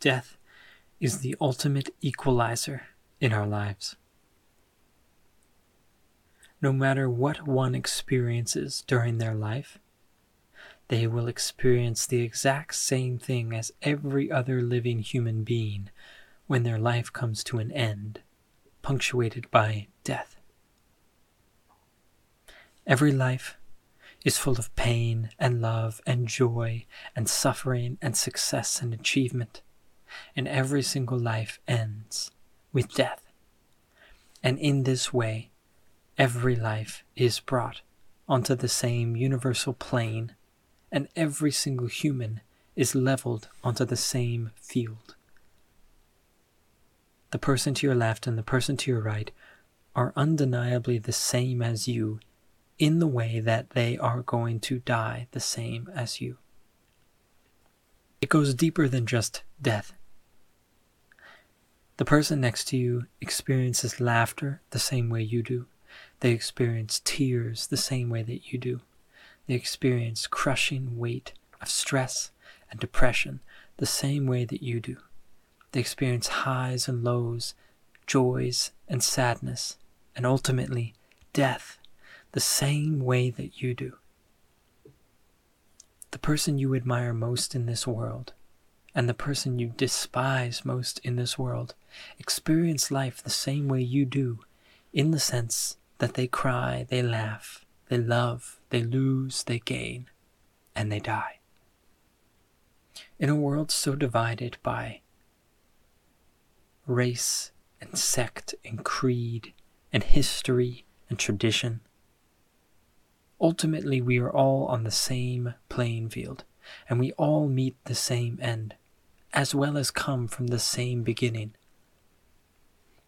death is the ultimate equalizer in our lives. No matter what one experiences during their life, they will experience the exact same thing as every other living human being when their life comes to an end, punctuated by death. Every life is full of pain and love and joy and suffering and success and achievement, and every single life ends with death. And in this way, every life is brought onto the same universal plane, and every single human is leveled onto the same field. The person to your left and the person to your right are undeniably the same as you in the way that they are going to die the same as you. It goes deeper than just death. The person next to you experiences laughter the same way you do. They experience tears the same way that you do. They experience crushing weight of stress and depression the same way that you do. They experience highs and lows, joys and sadness, and ultimately death the same way that you do. The person you admire most in this world and the person you despise most in this world experience life the same way you do, in the sense that they cry, they laugh, they love, they lose, they gain, and they die. In a world so divided by race and sect and creed and history and tradition, ultimately we are all on the same playing field and we all meet the same end, as well as come from the same beginning.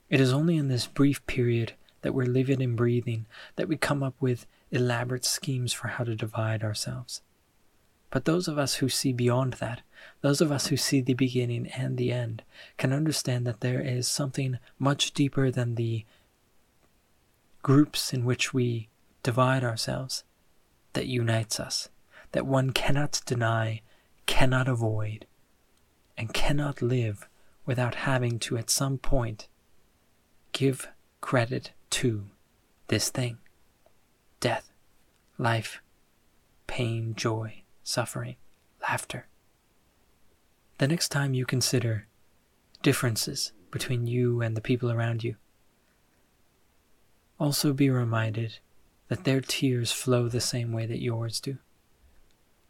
It is only in this brief period that we're living and breathing, that we come up with elaborate schemes for how to divide ourselves. But those of us who see beyond that, those of us who see the beginning and the end, can understand that there is something much deeper than the groups in which we divide ourselves that unites us, that one cannot deny, cannot avoid, and cannot live without having to at some point give credit to this thing death, life, pain, joy, suffering, laughter. The next time you consider differences between you and the people around you, also be reminded that their tears flow the same way that yours do.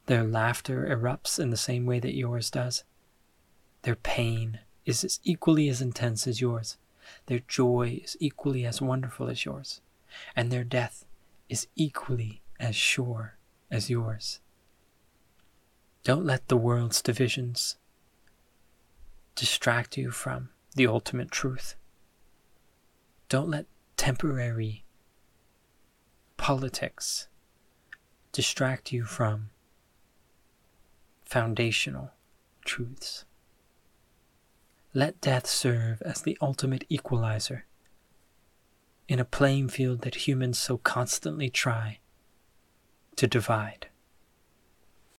Their laughter erupts in the same way that yours does. Their pain is as equally as intense as yours. Their joy is equally as wonderful as yours, and their death is equally as sure as yours. Don't let the world's divisions distract you from the ultimate truth. Don't let temporary politics distract you from foundational truths. Let death serve as the ultimate equalizer in a playing field that humans so constantly try to divide.